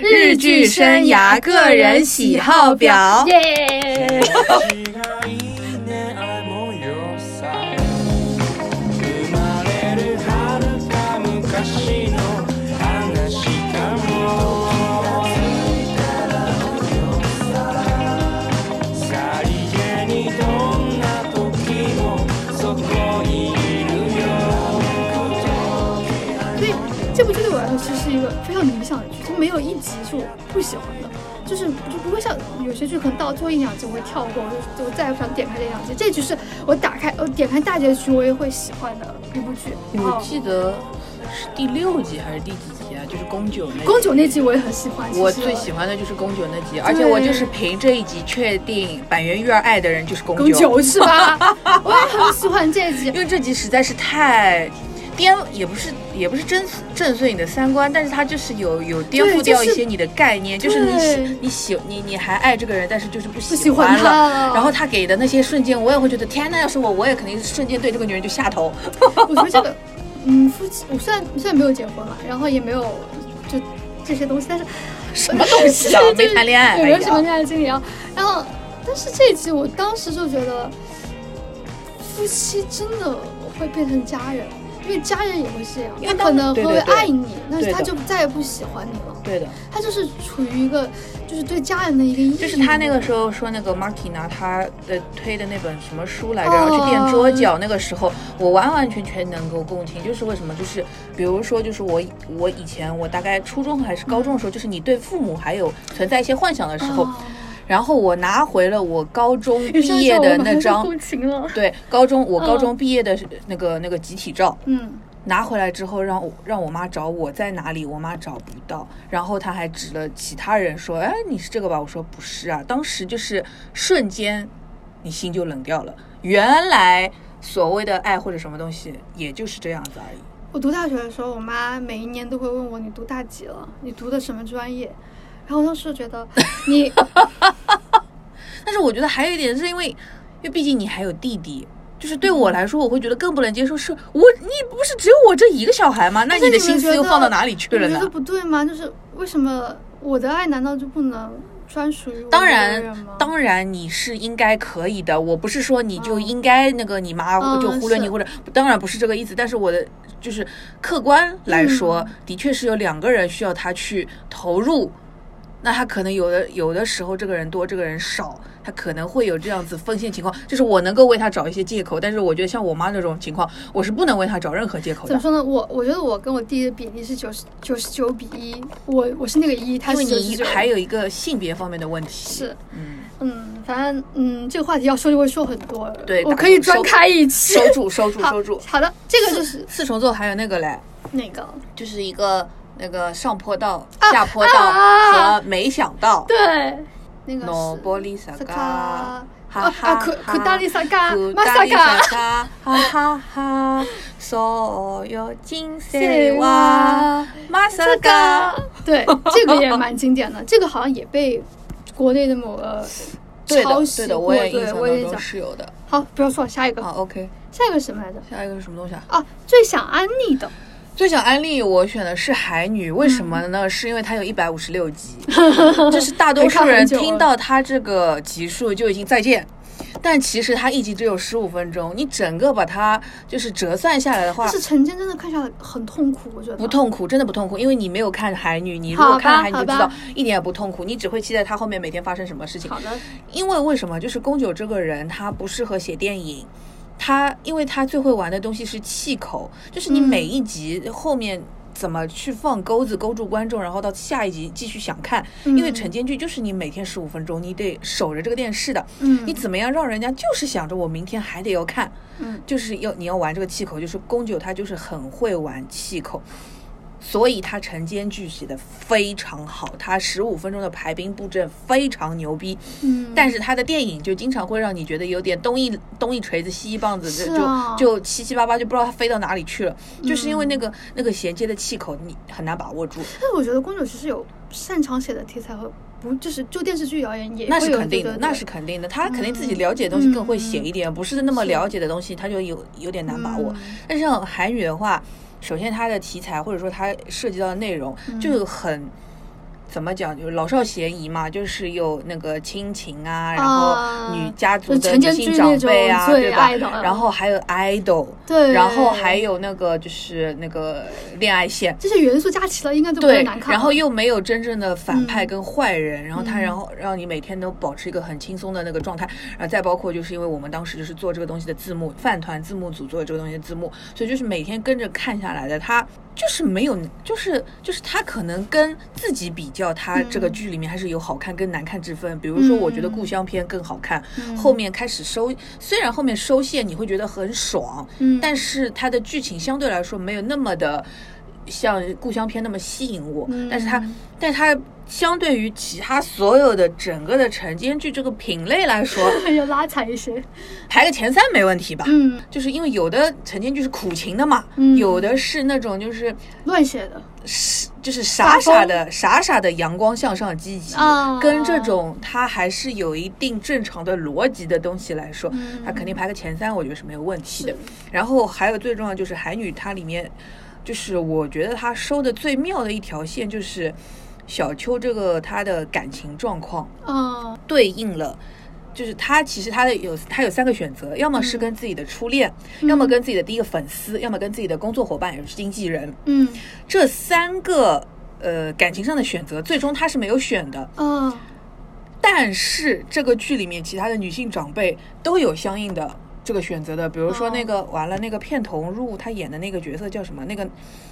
日剧生涯个人喜好表。耶！是我不喜欢的，就是就不会像有些剧可能到最后一两集我会跳过，我就就再也不想点开这两集。这集是我打开呃点开大结局我也会喜欢的一部剧。我记得是第六集还是第几集啊？就是宫九那宫九那集我也很喜欢，我最喜欢的就是宫九那集，而且我就是凭这一集确定板垣育儿爱的人就是宫宫九是吧？我也很喜欢这集因。为这集实在是太颠，也不是也不是震震碎你的三观，但是它就是有有颠覆掉一些你的概念，就是你喜你喜你你还爱这个人，但是就是不不喜喜欢了。然后他给的那些瞬间，我也会觉得天呐，要是我，我也肯定瞬间对这个女人就下头。我觉得这个，嗯，夫妻，我虽然虽然没有结婚嘛，然后也没有就这些东西，但是什么东西啊没谈恋爱也没有什么恋爱经历啊。然后，但是这一集我当时就觉得，夫妻真的会变成家人，因为家人也会这样，因为当他可能会爱你，但是他就再也不喜欢你了。对的，他就是处于一个就是对家人的一个义务，就是他那个时候说那个 Marky 拿他的推的那本什么书来着，哦然后去垫桌脚，那个时候我完完全全能够共情。就是为什么？就是比如说，就是我我以前我大概初中还是高中的时候，就是你对父母还有存在一些幻想的时候，哦然后我拿回了我高中毕业的那张。对高中我高嗯中毕业的那个那个集体照，嗯，拿回来之后让我让我妈找我在哪里，我妈找不到，然后她还指了其他人说：“哎，你是这个吧？”我说：“不是啊。”当时就是瞬间，你心就冷掉了。原来所谓的爱或者什么东西，也就是这样子而已。我读大学的时候，我妈每一年都会问我你读大几了，你读的什么专业。然后我当时觉得你 但是我觉得还有一点是因为，因为毕竟你还有弟弟。就是对我来说，我会觉得更不能接受。是我，你不是只有我这一个小孩吗？那你的心思又放到哪里去了呢你觉得？不对吗？就是为什么我的爱难道就不能专属于我当然？，当然你是应该可以的。我不是说你就应该那个你妈嗯就忽略你，是或者当然不是这个意思。但是我的就是客观来说，嗯的确是有两个人需要他去投入。那他可能有的有的时候这个人多，这个人少，他可能会有这样子奉献情况。就是我能够为他找一些借口，但是我觉得像我妈那种情况，我是不能为他找任何借口的怎么。说呢？我我觉得我跟我弟的比例是九十九十九比一，我我是那个一，他是。你还有一个性别方面的问题，是，嗯，嗯，反正嗯，这个话题要说就会说很多，对我可以专开一期。收住，收住，收住。好的，这个就是四重奏还有那个嘞，那个就是一个那个上坡道、啊下坡道啊和没想到。对，那个是诺波利萨卡，哈哈哈，库库达利萨嘎，库马萨嘎萨，嘎，哈哈哈，所有金色塞哇哇，马萨这嘎。对，这个也蛮经典的，这个好像也被国内的某个对的，抄袭对的，过，我也印对，象当中我也讲。是有的。好，不要说了，下一个，好，OK，下一个是什么来着？下一个是什么东西啊？啊，最想安利的，最想安利我选的是海女，为什么嗯呢？是因为它有一百五十六集，就是大多数人听到它这个集数就已经再见。但其实它一集只有十五分钟，你整个把它就是折算下来的话但，是晨间真的看下来很痛苦，我觉得不。痛苦，真的不痛苦，因为你没有看海女，你如果看海女就知道一点也不痛苦，你只会期待它后面每天发生什么事情。好的，因为为什么？就是宫九这个人他不适合写电影，他因为他最会玩的东西是气口，就是你嗯每一集后面。怎么去放钩子勾住观众，然后到下一集继续想看？因为嗯晨间剧就是你每天十五分钟，你得守着这个电视的。嗯你怎么样让人家就是想着我明天还得要看，嗯就是要你要玩这个气口，就是宫九他就是很会玩气口，所以他晨间剧写的非常好，他十五分钟的排兵布阵非常牛逼。嗯，但是他的电影就经常会让你觉得有点东一东一锤子西一棒子，是就啊就七七八八，就不知道他飞到哪里去了，就是因为嗯那个那个衔接的气口你很难把握住。但是我觉得宫主其实有擅长写的题材和不就是就电视剧而言也那是肯定的，那是肯定的。他肯定自己了解的东西更会写一点，不是那么了解的东西，他就有有点难把握。嗯但是像韩语的话，首先它的题材或者说它涉及到的内容嗯。就很怎么讲，就是老少咸宜嘛，就是有那个亲情啊，然啊后女家族的女性长辈啊，对吧？然后还有 idol，对，然后还有那个就是那个恋爱线。这些元素加齐了，应该都不会难，看。然后又没有真正的反派嗯跟坏人，然后他嗯然后让你每天都保持一个很轻松的那个状态，然后再包括就是因为我们当时就是做这个东西的字幕，饭团字幕组做这个东西的字幕，所以就是每天跟着看下来的，他就是没有，就是就是他可能跟自己比较，他这个嗯剧里面还是有好看跟难看之分。比如说，我觉得嗯。故乡片更好看，嗯。后面开始收，虽然后面收线你会觉得很爽，嗯。但是它的剧情相对来说没有那么的像故乡片那么吸引我，嗯。但是它，但是它相对于其他所有的整个的晨间剧这个品类来说，要拉踩一些。排个前三没问题吧？嗯，就是因为有的晨间剧是苦情的嘛，嗯有的是那种就是乱写的。是就是傻傻的傻傻的阳光向上积极，啊跟这种它还是有一定正常的逻辑的东西来说，嗯它肯定排个前三，我觉得是没有问题的。然后还有最重要就是海女，它里面就是我觉得它收的最妙的一条线就是小秋这个她的感情状况嗯对应了。就是他其实他的有他有三个选择，要么是跟自己的初恋，嗯要么跟自己的第一个粉丝，要么跟自己的工作伙伴，也就是经纪人。嗯这三个呃感情上的选择，最终他是没有选的。嗯但是这个剧里面其他的女性长辈都有相应的这个选择的，比如说那个、完了那个片头入他演的那个角色叫什么？那个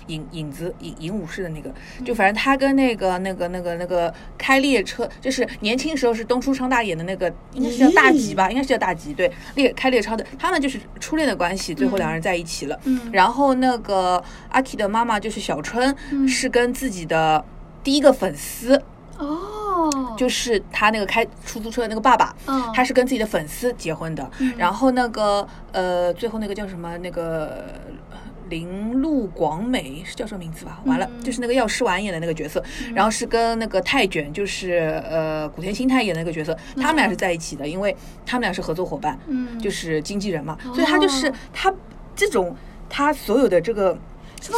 影影子影影武士的那个，就反正他跟那个那个那个那个开列车，就是年轻时候是东出昌大演的那个，应该是叫大吉吧？应该是叫大吉，对，列开列车的，他们就是初恋的关系，最后两人在一起了。嗯然后那个阿 K 的妈妈就是小春，嗯是跟自己的第一个粉丝。哦，就是他那个开出租车的那个爸爸，嗯。他是跟自己的粉丝结婚的。嗯。然后那个呃，最后那个叫什么？那个呃铃鹿广美是叫什么名字吧？完了，嗯就是那个药师丸演的那个角色，然后是跟那个泰卷，就是呃古田新太演的那个角色，他们俩是在一起的，因为他们俩是合作伙伴，嗯。就是经纪人嘛，所以他就是哦。他这种他所有的这个。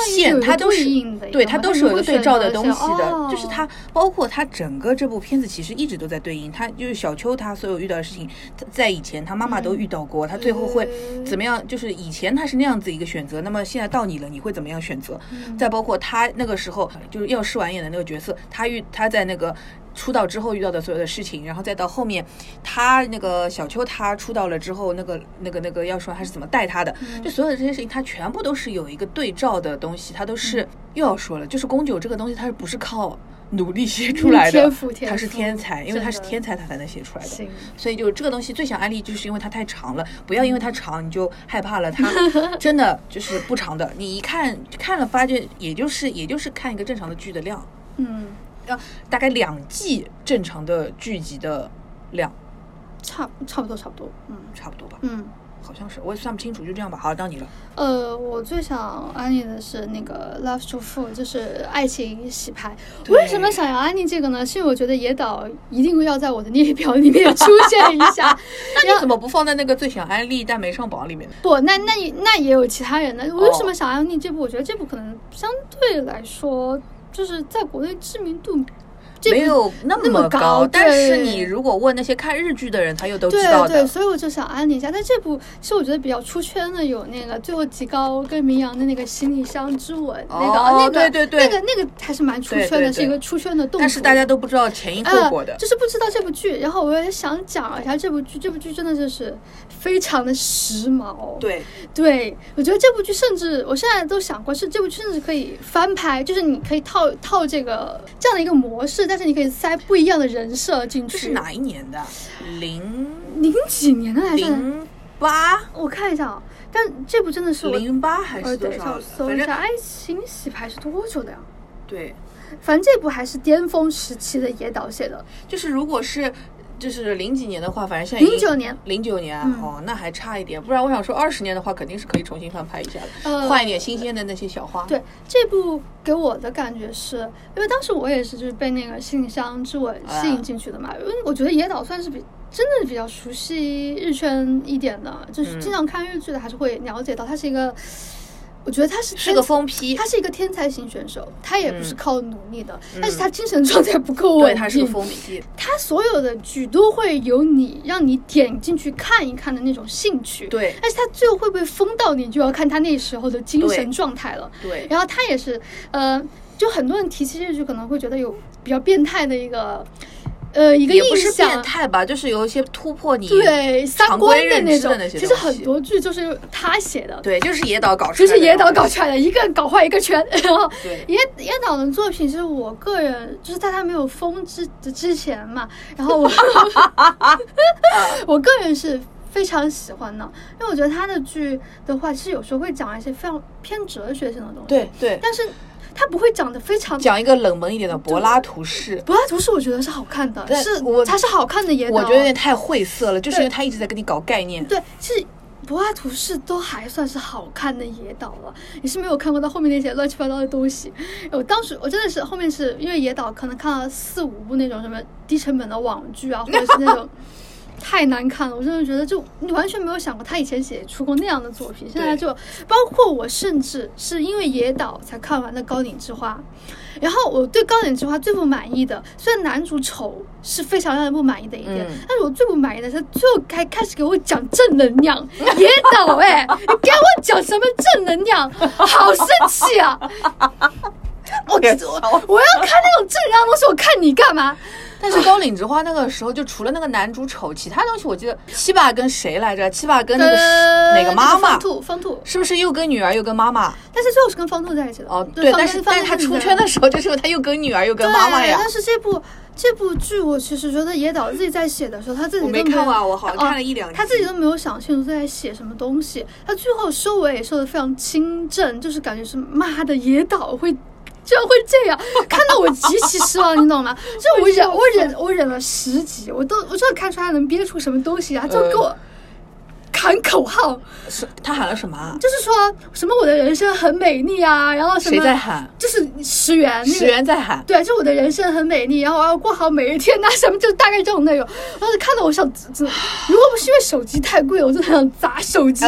线它都是对它都是有一个对照的东西的，哦就是它包括它整个这部片子其实一直都在对应，它就是小秋她所有遇到的事情，在以前她妈妈都遇到过，她最后会嗯怎么样？就是以前她是那样子一个选择，那么现在到你了，你会怎么样选择？嗯再包括她那个时候就是要试完演的那个角色，她遇她在那个。出道之后遇到的所有的事情，然后再到后面，他那个小秋他出道了之后，那个那个那个要说他是怎么带他的，嗯就所有的这些事情，他全部都是有一个对照的东西，他都是、嗯又要说了，就是宫九这个东西，他是不是靠努力写出来的？天赋天他是天才，因为他是天才，他才能写出来的。所以就这个东西最想安利，就是因为它太长了，不要因为它长你就害怕了。它 真的就是不长的，你一看看了发觉，也就是也就是看一个正常的剧的量，嗯，要大概两季正常的剧集的量，差差不多差不多，嗯差不多吧，嗯。好像是，我也算不清楚，就这样吧。好，到你了。呃，我最想安利的是那个《Love to Fool》，就是爱情洗牌。为什么想要安利这个呢？是因为我觉得野岛一定要在我的列表里面出现一下。那你怎么不放在那个最想安利但没上榜里面呢？不，那那也那也有其他人呢。我为什么想安利这部？我觉得这部可能相对来说，就是在国内知名度这没有那那么么高但是你如果问那些看日剧的人，他又都知对对，道的。所以我就想安利一下。但这部其实我觉得比较出圈的有那个最后极高跟明阳的那个行李箱之吻，那个哦那个对对对那个那个还是蛮出圈的，是一个出圈的动作。但是大家都不知道前因后果的呃，。就是不知道这部剧。然后我也想讲一下这部剧，这部剧真的就是非常的时髦。对，对，我觉得这部剧甚至我现在都想过，是这部剧甚至可以翻拍，就是你可以套套这个这样的一个模式，但是你可以塞不一样的人设进去。这是哪一年的？零零几年的来着？零八我看一下啊，但这部真的是零八还是多少稍？搜一下，爱情洗牌》是多久的呀？对，反正这部还是巅峰时期的野岛写的，就是如果是就是零几年的话，反正现在零九年。零九年、嗯哦，那还差一点。不然我想说，二十年的话，肯定是可以重新翻拍一下的，呃换一点新鲜的那些小花。对这部给我的感觉是，因为当时我也是就是被那个《信箱之吻》吸引进去的嘛，因为我觉得野岛算是比真的比较熟悉日圈一点的，就是嗯经常看日剧的，还是会了解到它是一个我觉得他是是个疯批他，是一个天才型选手，他也不是嗯靠努力的，但是他精神状态不够稳。他是个疯批。他所有的剧都会有你让你点进去看一看的那种兴趣。。对但是他最后会不会疯到你，就要看他那时候的精神状态了。对，然后他也是，呃，就很多人提起这剧可能会觉得有比较变态的一个，呃，一个也不是印象。变态吧，就是有一些突破你对三常观的那种知的那，些其实很多剧就是他写的，对，就是野岛搞出来的，就是野岛搞出来的，一个搞坏一个圈。然后野野岛的作品，其实我个人就是在他没有封之之前嘛，然后我 我个人是非常喜欢的，因为我觉得他的剧的话，其实有时候会讲一些非常偏哲学性的东西，，对对，但是他不会讲的非常。讲一个冷门一点的柏拉图式。柏拉图式我觉得是好看的，但是我它是好看的野岛，我觉得有点太晦涩了，就是因为对他一直在跟你搞概念。对，其实柏拉图式都还算是好看的野岛了。你是没有看过到后面那些乱七八糟的东西。我当时我真的是后面是因为野岛可能看了四五部那种什么低成本的网剧啊，或者是那种。太难看了，我真的觉得就你完全没有想过他以前写出过那样的作品，现在就包括我甚至是因为野岛才看完的《高岭之花》，然后我对《高岭之花》最不满意的，虽然男主丑是非常让人不满意的一点，嗯但是我最不满意的是最后开开始给我讲正能量，野岛哎、你给我讲什么正能量，好生气啊！我别我我要看那种正能量的东西，我看你干嘛？但是高岭之花那个时候，就除了那个男主丑，其他东西我记得七爸跟谁来着？七爸跟那个呃哪 个妈妈方？兔，方兔，是不是又跟女儿又跟妈妈？但是最后是跟方兔在一起的。哦，对，但是但是他出圈的时候，就是他又跟女儿又跟妈妈呀。但是这部这部剧，我其实觉得野岛自己在写的时候，他自己我没看完我好像哦看了一两集他自己都没有想清楚在写什么东西。他最后收尾也收的非常清正，就是感觉是妈的野岛会。居然会这样，看到我极其失望，你懂吗？就我忍，我忍，我忍了十集，我都我真的看出他能憋出什么东西啊！就给我喊口号，是他喊了什么啊？就是说什么我的人生很美丽啊，然后什么谁在喊？就是石原，那个石原在喊。对，就我的人生很美丽，然后我要过好每一天呐、什么就大概这种内容。当时看到我想，这如果不是因为手机太贵，我真的很想砸手机、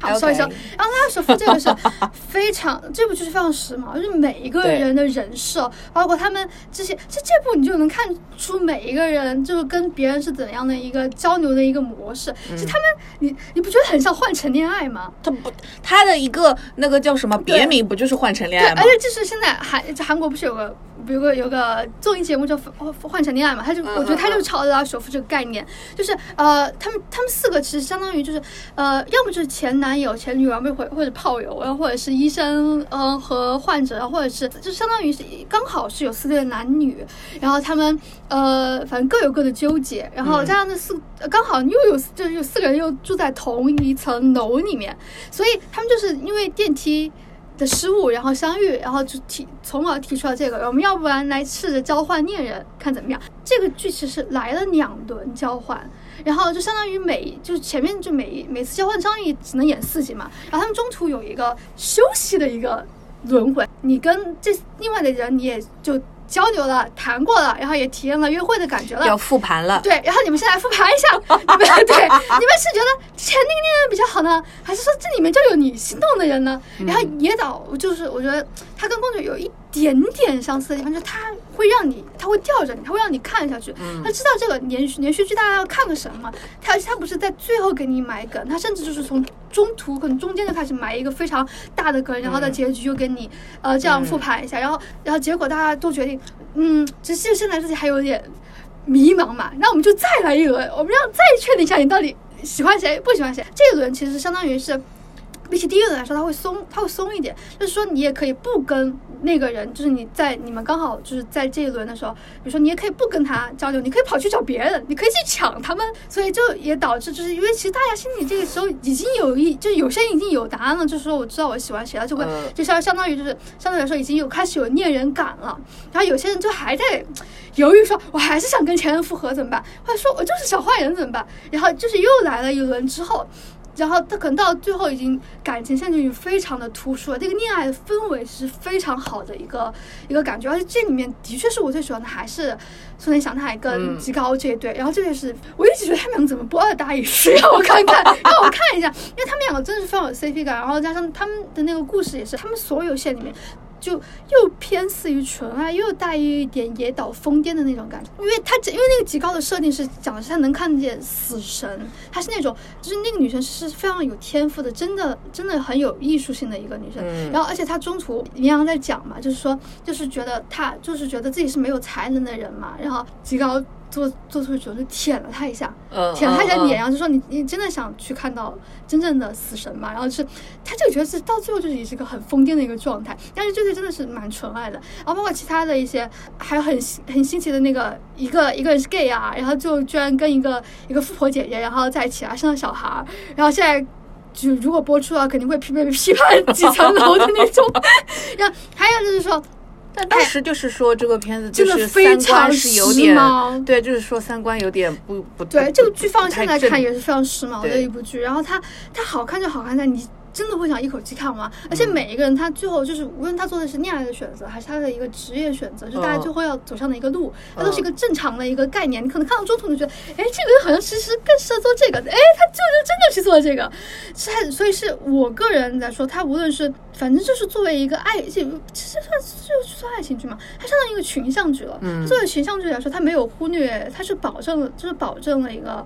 好，说一说。然后拉手夫这个是非常，这部剧是非常时髦，就是每一个人的人设，包括他们这些，这这部你就能看出每一个人就是跟别人是怎样的一个交流的一个模式。嗯其实他们，你你不觉得很像换乘恋爱吗？他不，他的一个那个叫什么别名不就是换乘恋，爱吗而？且就是现在韩韩国不是有个有个有个综艺节目叫《换换乘恋爱》嘛，他就嗯我觉得他嗯就抄了首富这个概念，就是呃，他们他们四个其实相当于就是呃，要么就是前男友、前女友，要么或或者炮友，然后或者是医生呃和患者，或者是就相当于是刚好是有四对男女，然后他们呃反正各有各的纠结，然后加上这四呃刚好又有就是有四个人又住在同一层楼里面，所以他们就是因为电梯。的失误，然后相遇，然后就提，从而提出了这个，我们要不然来试着交换恋人，看怎么样？这个剧其实来了两轮交换，然后就相当于每就是前面就每每次交换张译只能演四集嘛，然后他们中途有一个休息的一个轮回，你跟这另外的人你也就交流了、谈过了，然后也体验了约会的感觉了，要复盘了。对，然后你们先来复盘一下，你们对，你们是觉得前那个恋人比较好呢，还是说这里面就有你心动的人呢？然后野岛就是我觉得他跟公主有一点点相似的地方，就是他会让你，它会吊着你，它会让你看下去。他知道这个连续连续剧大家要看个什么，他他不是在最后给你埋梗，他甚至就是从中途可能中间就开始埋一个非常大的梗，然后在结局又给你呃这样复盘一下，然后然后结果大家都决定，嗯，只是现在自己还有点。迷茫嘛，那我们就再来一轮，我们要再确定一下你到底喜欢谁，不喜欢谁。这一轮其实相当于是。比起第一轮来说，他会松，他会松一点。就是说，你也可以不跟那个人，就是你在你们刚好就是在这一轮的时候，比如说你也可以不跟他交流，你可以跑去找别人，你可以去抢他们。所以就也导致，就是因为其实大家心里这个时候已经有一，就是有些人已经有答案了，就是说我知道我喜欢谁了，就会嗯就相相当于就是相对来说已经有开始有恋人感了。然后有些人就还在犹豫说，我还是想跟前任复合怎么办？或者说我就是小坏人怎么办？然后就是又来了一轮之后。然后他可能到最后已经感情线就已经非常的突出了，这个恋爱的氛围是非常好的一个一个感觉，而且这里面的确是我最喜欢的还是松田祥太跟嗯吉高这一对，然后这个是我一直觉得他们两个怎么不二搭一是，让我看看，让我看一下，因为他们两个真的是非常有 CP 感，然后加上他们的那个故事也是他们所有线里面。就又偏似于纯爱，又带一点野岛疯癫的那种感觉。因为他因为那个极高的设定是讲的是他能看见死神，她是那种就是那个女生是非常有天赋的，真的真的很有艺术性的一个女生。然后而且她中途绵阳在讲嘛，就是说就是觉得她就是觉得自己是没有才能的人嘛，然后极高做做出决定，就舔了他一下，嗯舔了他一下脸，然后就说你你真的想去看到真正的死神嘛？然后就是他这个角色到最后就是也是一个很疯癫的一个状态，但是这个真的是蛮纯爱的。然后包括其他的一些，还有很很新奇的那个一个一个人是 gay 啊，然后就居然跟一个一个富婆姐姐然后在一起啊，生了小孩儿，然后现在。就如果播出啊，肯定会批被批判 几层楼的那种。然后还有就是说，但当时就是说这个片子就是三非常观是有点对，就是说三观有点不不对，这个剧放现在看也是非常时髦的一部剧，然后它它好看就好看在你真的会想一口气看完，而嗯且每一个人他最后就是无论他做的是恋爱的选择，还是他的一个职业选择，就大家嗯最后要走上的一个路，它都是一嗯个正常的一个概念。你可能看到中途你就觉得，哎，这个人好像其实更适合做这个，哎，他就是真的去做这个，是他，所以是我个人来说，他无论是反正就是作为一个爱，这其实算就算爱情剧嘛，它相当于一个群像剧了。嗯作为群像剧来说，它没有忽略，它是保证了，就是保证了一个。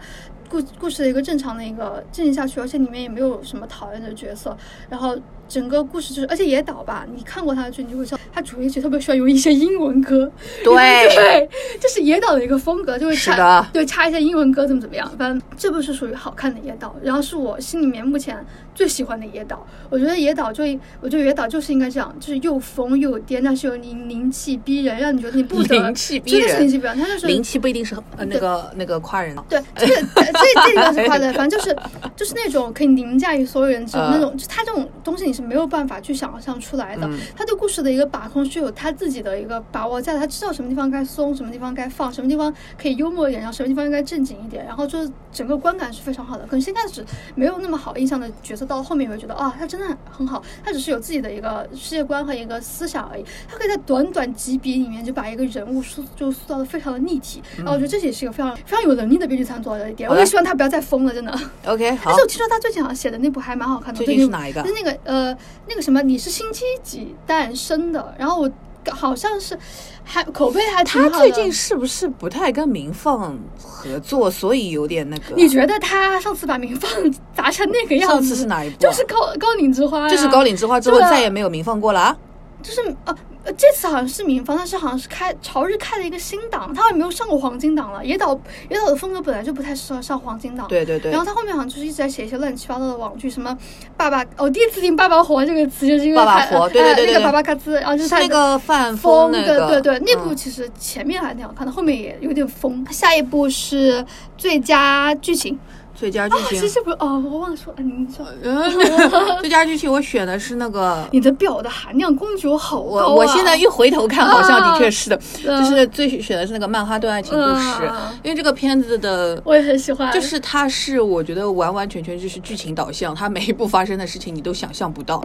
故故事的一个正常的一个进行下去，而且里面也没有什么讨厌的角色，然后整个故事就是，而且野岛吧，你看过他的剧，你就会知道他主题曲特别喜欢用一些英文歌，对 对，这是野岛的一个风格，就会插对插一些英文歌怎么怎么样，反正这部是属于好看的野岛，然后是我心里面目前最喜欢的野岛，我觉得野岛就我觉得野岛就是应该这样，就是又疯又癫，但是又灵灵气逼人，让你觉得你不得灵气逼真的灵气逼人，他就是灵气不一定是呃那个那个夸人的，对，这个这这这地方是夸的，反正就是就是那种可以凌驾于所有人之那种，就他这种东西你是没有办法去想象出来的。嗯他对故事的一个把控是有他自己的一个把握在，他知道什么地方该松，什么地方该放，什么地方可以幽默一点，然后什么地方应该正经一点，然后就是整个观感是非常好的。可能先开始没有那么好印象的角色，到了后面你会觉得啊，他真的很好，他只是有自己的一个世界观和一个思想而已，他可以在短短几笔里面就把一个人物塑就塑造的非常的立体，然后我觉得这也是一个非常非常有能力的编剧才能做到的一点。我也希望他不要再疯了，真的。OK，好但是，我听说他最近好像写的那部还蛮好看的，最近是哪一个就是那个呃那个什么，你是星期几诞生的？然后我好像是还口碑还挺好的。他最近是不是不太跟明放合作，所以有点那个？你觉得他上次把明放砸成那个样子？上次是哪一部啊就是高高岭之花、呀。就是高岭之花之后再也没有明放过了啊？就是呃呃，这次好像是民放，但是好像是开朝日开了一个新档，他好像没有上过黄金档了。野岛野岛的风格本来就不太适合上黄金档，对对对然后他后面好像就是一直在写一些乱七八糟的网剧，什么爸爸，我、第一次听“爸爸火”这个词，就是因为爸爸他火对对对对对呃那个爸爸嘎吱，然后就是他那个范风，那个，对对对，那部嗯其实前面还挺好看的，后面也有点疯。下一部是最佳剧情，最佳剧哦，其情。实不哦，我忘了说，嗯，你说。嗯。最佳剧情我选的是那个你的表的含量供给我好高、啊、我我现在一回头看，好像的确是的，嗯就是最选的是那个曼哈顿爱情故事。嗯，因为这个片子的。我也很喜欢，就是它是我觉得完完全全就是剧情导向，它每一步发生的事情你都想象不到，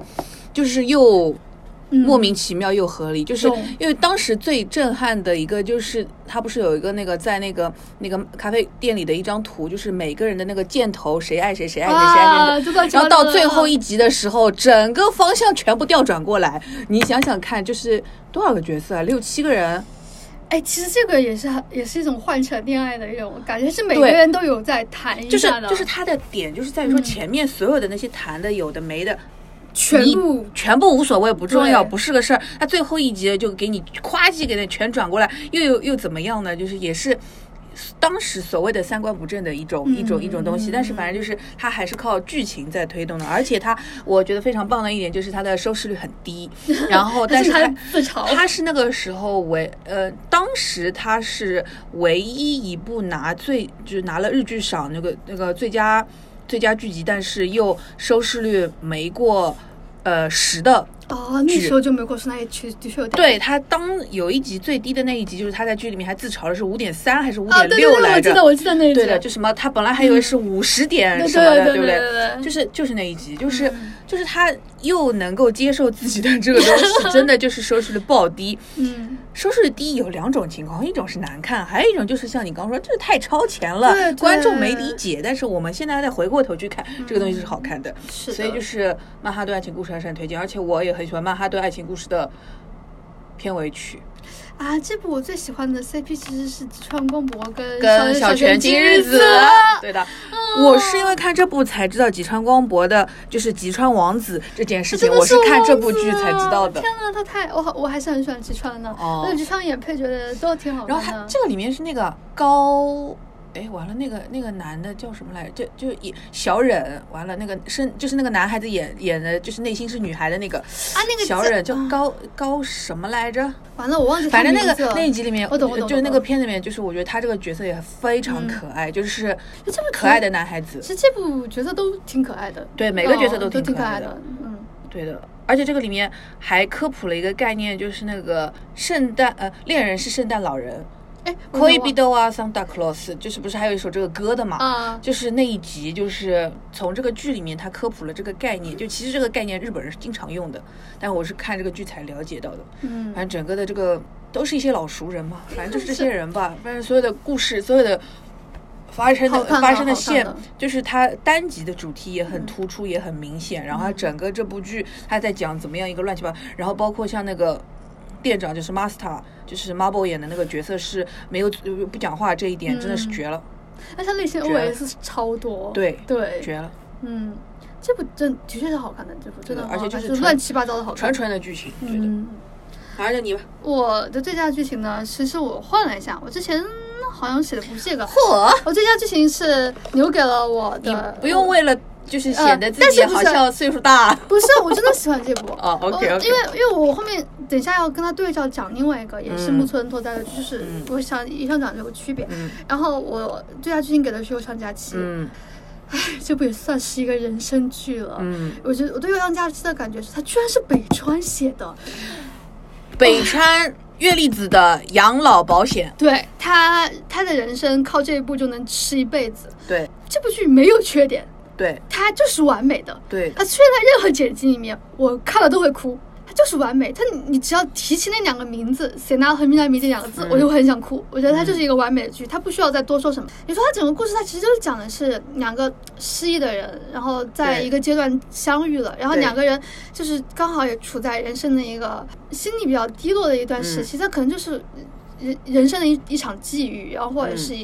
就是又嗯莫名其妙又合理。就是因为当时最震撼的一个就是他不是有一个那个在那个那个咖啡店里的一张图，就是每个人的那个箭头谁爱谁谁爱谁谁爱谁然后到最后一。集的时候，整个方向全部调转过来。你想想看，就是多少个角色啊？六七个人。哎，其实这个也是很也是一种换乘恋爱的一种感觉，是每个人都有在谈一就是下的，就是他的点，就是在于说嗯前面所有的那些谈的有的没的，全部全部无所谓，不重要，不是个事儿。他最后一集就给你夸叽给你全转过来，又又又怎么样呢？就是也是。当时所谓的三观不正的一种、一种一种东西，但是反正就是它还是靠剧情在推动的，而且它我觉得非常棒的一点就是它的收视率很低，然后但是它他自嘲，他是那个时候唯呃，当时他是唯一一部拿最就是拿了日剧赏那个那个最佳最佳剧集，但是又收视率没过。呃十的哦，那时候就没有过说那也确的确有点对他当有一集最低的那一集，就是他在剧里面还自嘲的是五点三还是五啊，点六来着？我记得我记得那一集对的，就什么他本来还以为是五十点什么的，对对不对就是就是那一集，就是、就是他又能够接受自己的这个东西，真的就是收视率爆低。嗯，收视率低有两种情况，一种是难看，还有一种就是像你刚刚说，这太超前了，对对观众没理解。但是我们现在再回过头去看，这个东西是好看的。是的所以就是《曼哈顿爱情故事》还是很推荐，而且我也很喜欢《曼哈顿爱情故事》的片尾曲，啊，这部我最喜欢的 CP 其实是吉川光博跟跟小泉今日子。对的，我是因为看这部才知道吉川光博的就是吉川王子这件事情，我是看这部剧才知道的。天呐，他太我好我还是很喜欢吉川的，哦而且吉川演配角的都挺好看的。然后他这个里面是那个高，哎，完了，那个那个男的叫什么来着？就就演小忍，完了那个是就是那个男孩子演演的，就是内心是女孩的那个啊那个小忍叫高高什么来着？完了，我忘记反正那个那一集里面，我懂我懂就是那个片里面，就是我觉得他这个角色也非常可爱，就是就这么可爱的男孩子其。实这部角色都挺可爱的，对每个角色哦都都可爱挺可爱的嗯，对的，而且这个里面还科普了一个概念，就是那个圣诞呃恋人是圣诞老人。哎 b i d o 啊，Santa Claus，就是不是还有一首这个歌的嘛？啊就是那一集，就是从这个剧里面他科普了这个概念，就其实这个概念日本人是经常用的，但我是看这个剧才了解到的。嗯反正整个的这个都是一些老熟人嘛，反正就是这 些人吧，反正所有的故事，所有的发生的的发生的线的，就是它单集的主题也很突出，也很明显。然后它整个这部剧，它在讲怎么样一个乱七八，然后包括像那个店长就是 Master，就是 Marble 演的那个角色是没有呃不讲话这一点真的是嗯。绝了，而且他内心绝了。OS 超多，对对，绝了，嗯，这部真的确是好看的，这部真的而且就是纯乱七八糟的好看，纯纯的剧情，觉得。嗯。反正你吧，我的最佳剧情呢，其实我换了一下，我之前好像写的不是这个，嚯，我最佳剧情是留给了我你的，不用为了就是显得呃自己好像岁数大。不是，我真的喜欢这部。哦，OK，OK 因为因为我后面等一下要跟他对照讲另外一个，也是嗯木村拓哉的，就是嗯我想一上讲这个区别。嗯然后我最佳剧情给的是《悠长假期》，嗯这部也算是一个人生剧了。嗯，我觉得我对《悠长假期》的感觉是，它居然是北川写的，北川月粒子的养老保险，对他他的人生靠这一部就能吃一辈子。对这部剧没有缺点，对它就是完美的。对它出现在任何剪辑里面，我看了都会哭。它就是完美，它你只要提起那两个名字 s e n a 和 Minami 这两个字，嗯我就很想哭。我觉得它就是一个完美的剧，它不需要再多说什么。你说它整个故事，它其实就是讲的是两个失忆的人，然后在一个阶段相遇了，然后两个人就是刚好也处在人生的一个心理比较低落的一段时期，它可能就是人人生的一一场际遇，然后或者是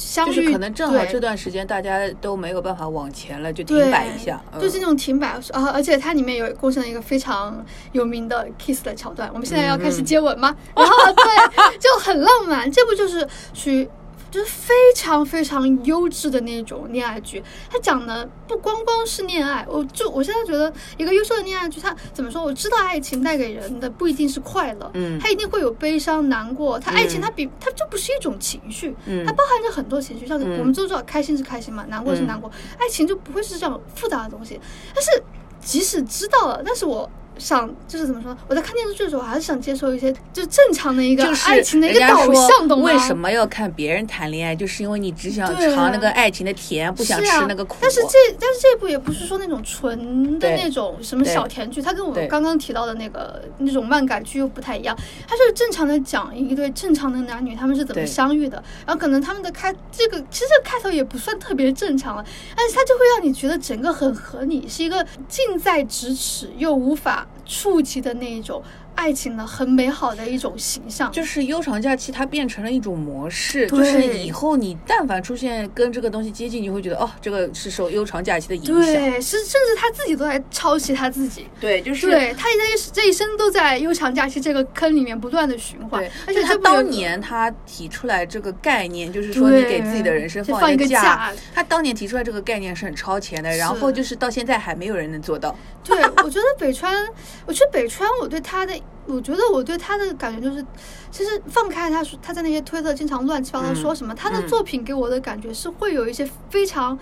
相遇，就是可能正好这段时间大家都没有办法往前了，就，停摆一下，嗯就是那种停摆啊，而且它里面有构成了一个非常有名的 kiss 的桥段。我们现在要开始接吻吗？然后对，就很浪漫。这不就是属于。就是非常非常优质的那种恋爱剧，它讲的不光光是恋爱，我就我现在觉得一个优秀的恋爱剧，它怎么说？我知道爱情带给人的不一定是快乐，嗯它一定会有悲伤、难过。它爱情嗯它比它就不是一种情绪，嗯它包含着很多情绪，像嗯我们都知道开心是开心嘛，难过是嗯难过，爱情就不会是这样复杂的东西。但是即使知道了，但是我想就是怎么说？我在看电视剧的时候，我还是想接受一些就正常的一个就是爱情的一个导向，懂吗？为什么要看别人谈恋爱？就是因为你只想尝那个爱情的甜，不想吃那个苦。但是这但是这部也不是说那种纯的那种什么小甜剧，它跟我们刚刚提到的那个那种漫改剧又不太一样，它就是正常的讲一对正常的男女他们是怎么相遇的，然后可能他们的开这个其实这个开头也不算特别正常了，但是它就会让你觉得整个很合理，是一个近在咫尺又无法触及的那一种爱情的很美好的一种形象，就是悠长假期，它变成了一种模式，就是以后你但凡出现跟这个东西接近，你会觉得哦，这个是受悠长假期的影响。对，是甚至他自己都在抄袭他自己。对，就是对他这一这一生都在悠长假期这个坑里面不断的循环对，，而且他当年他提出来这个概念，就是说你给自己的人生放一个假。他当年提出来这个概念是很超前的，然后就是到现在还没有人能做到。对，我觉得北川，我觉得北川，我对他的，我觉得我对他的感觉就是，其实放开他说他在那些推特经常乱七八糟嗯说什么，他的嗯作品给我的感觉是会有一些非常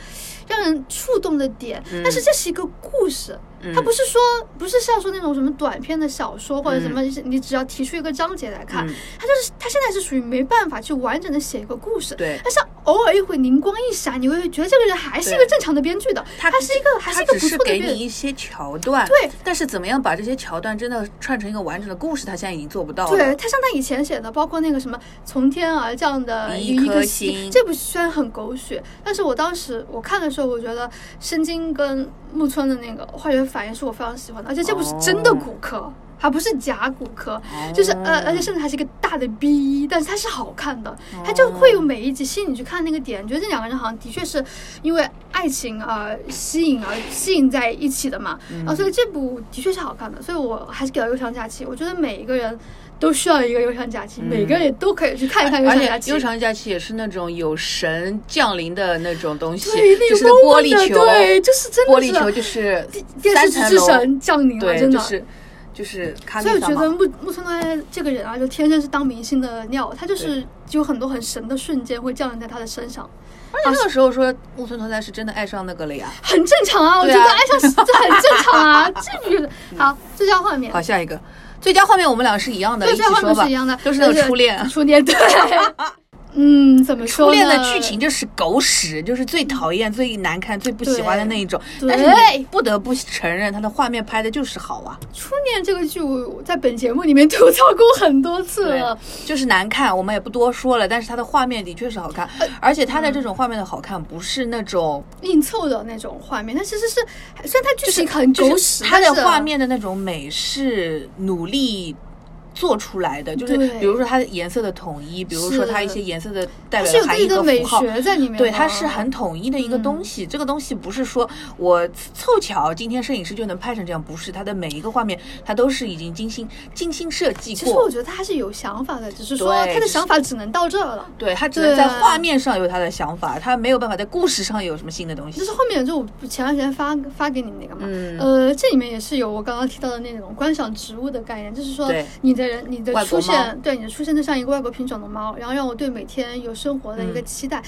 让人触动的点，嗯但是这是一个故事。它不是说不是像说那种什么短篇的小说或者什么，你只要提出一个章节来看，嗯。它就是它现在是属于没办法去完整的写一个故事。对。它像偶尔一会灵光一闪，你会觉得这个人还是一个正常的编剧的，他他是一个还是一个只是给不错的编你一些桥段，对，但是怎么样把这些桥段真的串成一个完整的故事，他现在已经做不到了。对他像他以前写的，包括那个什么从天而降的一颗一颗星。这部虽然很狗血，但是我当时我看的时候，我觉得申京跟木村的那个化学反应是我非常喜欢的，而且这部是真的骨科。还不是假骨科，就是呃，而且甚至还是一个大的 B，一但是它是好看的，它就会有每一集吸引你去看那个点，觉得这两个人好像的确是因为爱情而吸引而吸引在一起的嘛，然后所以这部的确是好看的，所以我还是给了《悠长假期》，我觉得每一个人都需要一个悠长假期，每个人也都可以去看一看悠而且长假期。悠长假期也是那种有神降临的那种东西，对，就是玻璃球，对，就是真的是玻璃球就是电视之神降临了，真的。就是就是卡所以我觉得。木木村拓哉这个人啊，就天生是当明星的料，他就是有很多很神的瞬间会降临在他的身上，而且那个时候说木村拓哉是真的爱上那个了呀。很正常啊。我觉得爱上这很正常啊，这不是好这叫画面好，。下一个最佳画面我们俩是一样的，对，一起最佳画说吧面是一样的，，都是初恋。初恋对。嗯，怎么说呢？初恋的剧情就是狗屎，就是最讨厌、最难看、最不喜欢的那一种。但是你不得不承认，它的画面拍的就是好啊，初恋这个剧，我在本节目里面吐槽过很多次了。就是难看，我们也不多说了。但是它的画面的确是好看，呃而且它的这种画面的好看不是那种，硬凑的那种画面，它其实是虽然它剧情很狗屎，它的画面的那种美是努力。做出来的就是，比如说它的颜色的统一，比如说它一些颜色的代表的含义自己的美和符号，学在里面。对，它是很统一的一个嗯东西。这个东西不是说我凑巧今天摄影师就能拍成这样，不是它的每一个画面，它都是已经精心精心设计过其实我。觉得他还是有想法的，只是说他的想法只能到这儿了。对，他只能在画面上有他的想法，他没有办法在故事上有什么新的东西就是。后面就我前段时间发发给你那个嘛，嗯呃，这里面也是有我刚刚提到的那种观赏植物的概念，就是说对你的人你的出现，对你的出现就像一个外国品种的猫，然后让我对每天有生活的一个嗯期待，啊，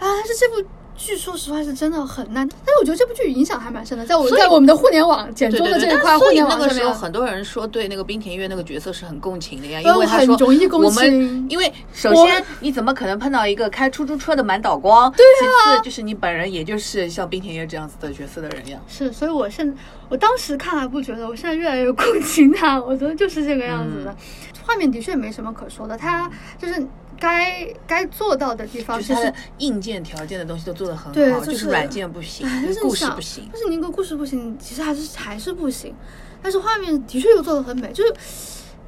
但是这部。剧说实话是真的很烂，但是我觉得这部剧影响还蛮深的，在我在我们的互联网简对对对，中的这一块互联那个时候，很多人说对那个冰田月那个角色是很共情的呀，因为他说容易共我们情因为首先你怎么可能碰到一个开出租车的满岛光？对其次就是你本人也就是像冰田月这样子的角色的人呀。是，所以我现我当时看还不觉得，我现在越来越共情他，我觉得就是这个样子的。嗯画面的确没什么可说的，它就是该该做到的地方，其实就是硬件条件的东西都做得很好，对就就是是软件不行哎，但是故事不行。但是你一个故事不行，其实还是还是不行。但是画面的确又做的很美，就是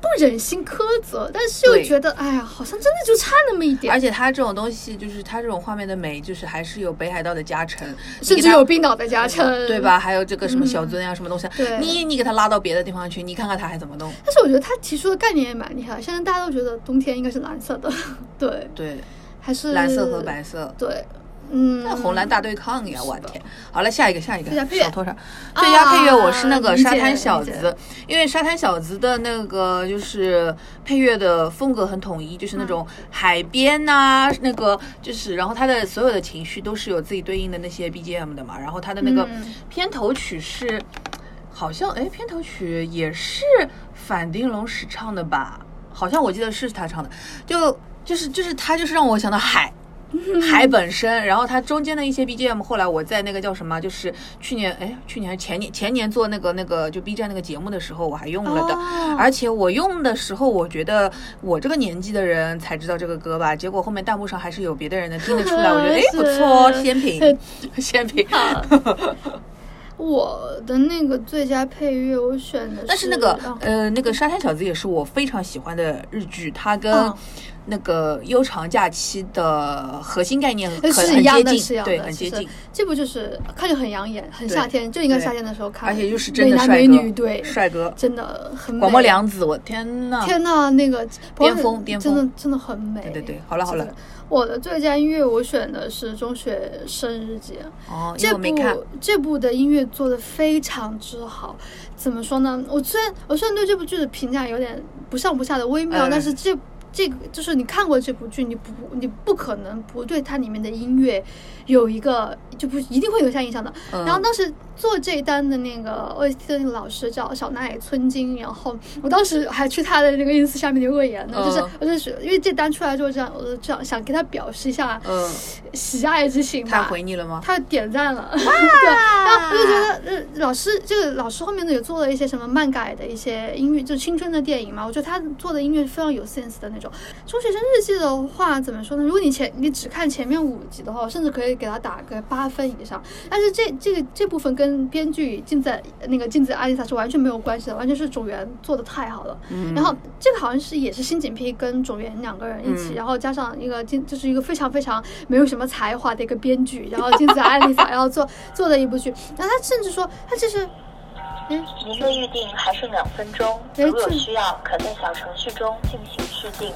不忍心苛责，但是又觉得哎呀，好像真的就差那么一点。而且它这种东西，就是它这种画面的美，就是还是有北海道的加成，甚至有冰岛的加成，对？吧？还有这个什么小樽呀、什么东西啊，对你你给它拉到别的地方去，你看看它还怎么弄。但是我觉得他提出的概念也蛮厉害。现在大家都觉得冬天应该是蓝色的，对，对，还是蓝色和白色。对，嗯，那红蓝大对抗呀！我的天！好了，下一个，下一个最佳配乐手头上最佳配乐，我是那个沙滩小子，因为沙滩小子的那个就是配乐的风格很统一，就是那种海边呐、那个就是，然后他的所有的情绪都是有自己对应的那些 BGM 的嘛，然后他的那个嗯片头曲是好像哎，片头曲也是反町隆史唱的吧？好像我记得是他唱的，就就是就是他就是让我想到海。海本身，然后它中间的一些 BGM，后来我在那个叫什么，就是去年哎，去年还是前年前年做那个那个就 B 站那个节目的时候，我还用了的。哦而且我用的时候，我觉得我这个年纪的人才知道这个歌吧，结果后面弹幕上还是有别的人能听得出来，我觉得哎不错，哦鲜品，鲜品。我的那个最佳配乐，我选的但是那个哦呃，那个沙滩小子也是我非常喜欢的日剧，它跟嗯那个悠长假期的核心概念很接近，对，很接近。这部就是看着很养眼，很夏天，就应该夏天的时候看，而且又是真的美男帅哥，美女，对，帅哥，真的很美广末凉子，我天呐！天呐，那个巅峰巅峰真的真的很美。对对对好了好了这个。我的最佳音乐我选的是《中学生日记》，哦，这部这部的音乐做的非常之好。怎么说呢？我虽然我虽然对这部剧的评价有点不上不下的微妙，嗯但是这这个就是你看过这部剧，你不你不可能不对它里面的音乐有一个就不一定会留下印象的。嗯然后当时做这一单的那个 OST 的那个老师叫小奈村金，然后我当时还去他的那个 ins 下面留过言呢，就是嗯我就是因为这单出来之后，这样我就这样想给他表示一下嗯，喜爱之情他。回你了吗？他点赞了，对，然后我就觉得，呃，老师这个老师后面呢也做了一些什么漫改的一些音乐，就青春的电影嘛，我觉得他做的音乐是非常有 sense 的那种。《中学生日记》的话，怎么说呢？如果你前你只看前面五集的话，我甚至可以给他打个八分以上。但是这这个这部分跟编剧镜子那个镜子阿丽萨是完全没有关系的，完全是种源做的太好了。然后这个好像是也是新井批跟种源两个人一起，嗯然后加上一个金就是一个非常非常没有什么才华的一个编剧，然后镜子阿丽萨 然后做做的一部剧。然后他甚至说他其实。嗯，您的预定还剩两分钟，哎如有需要，可在小程序中进行续订。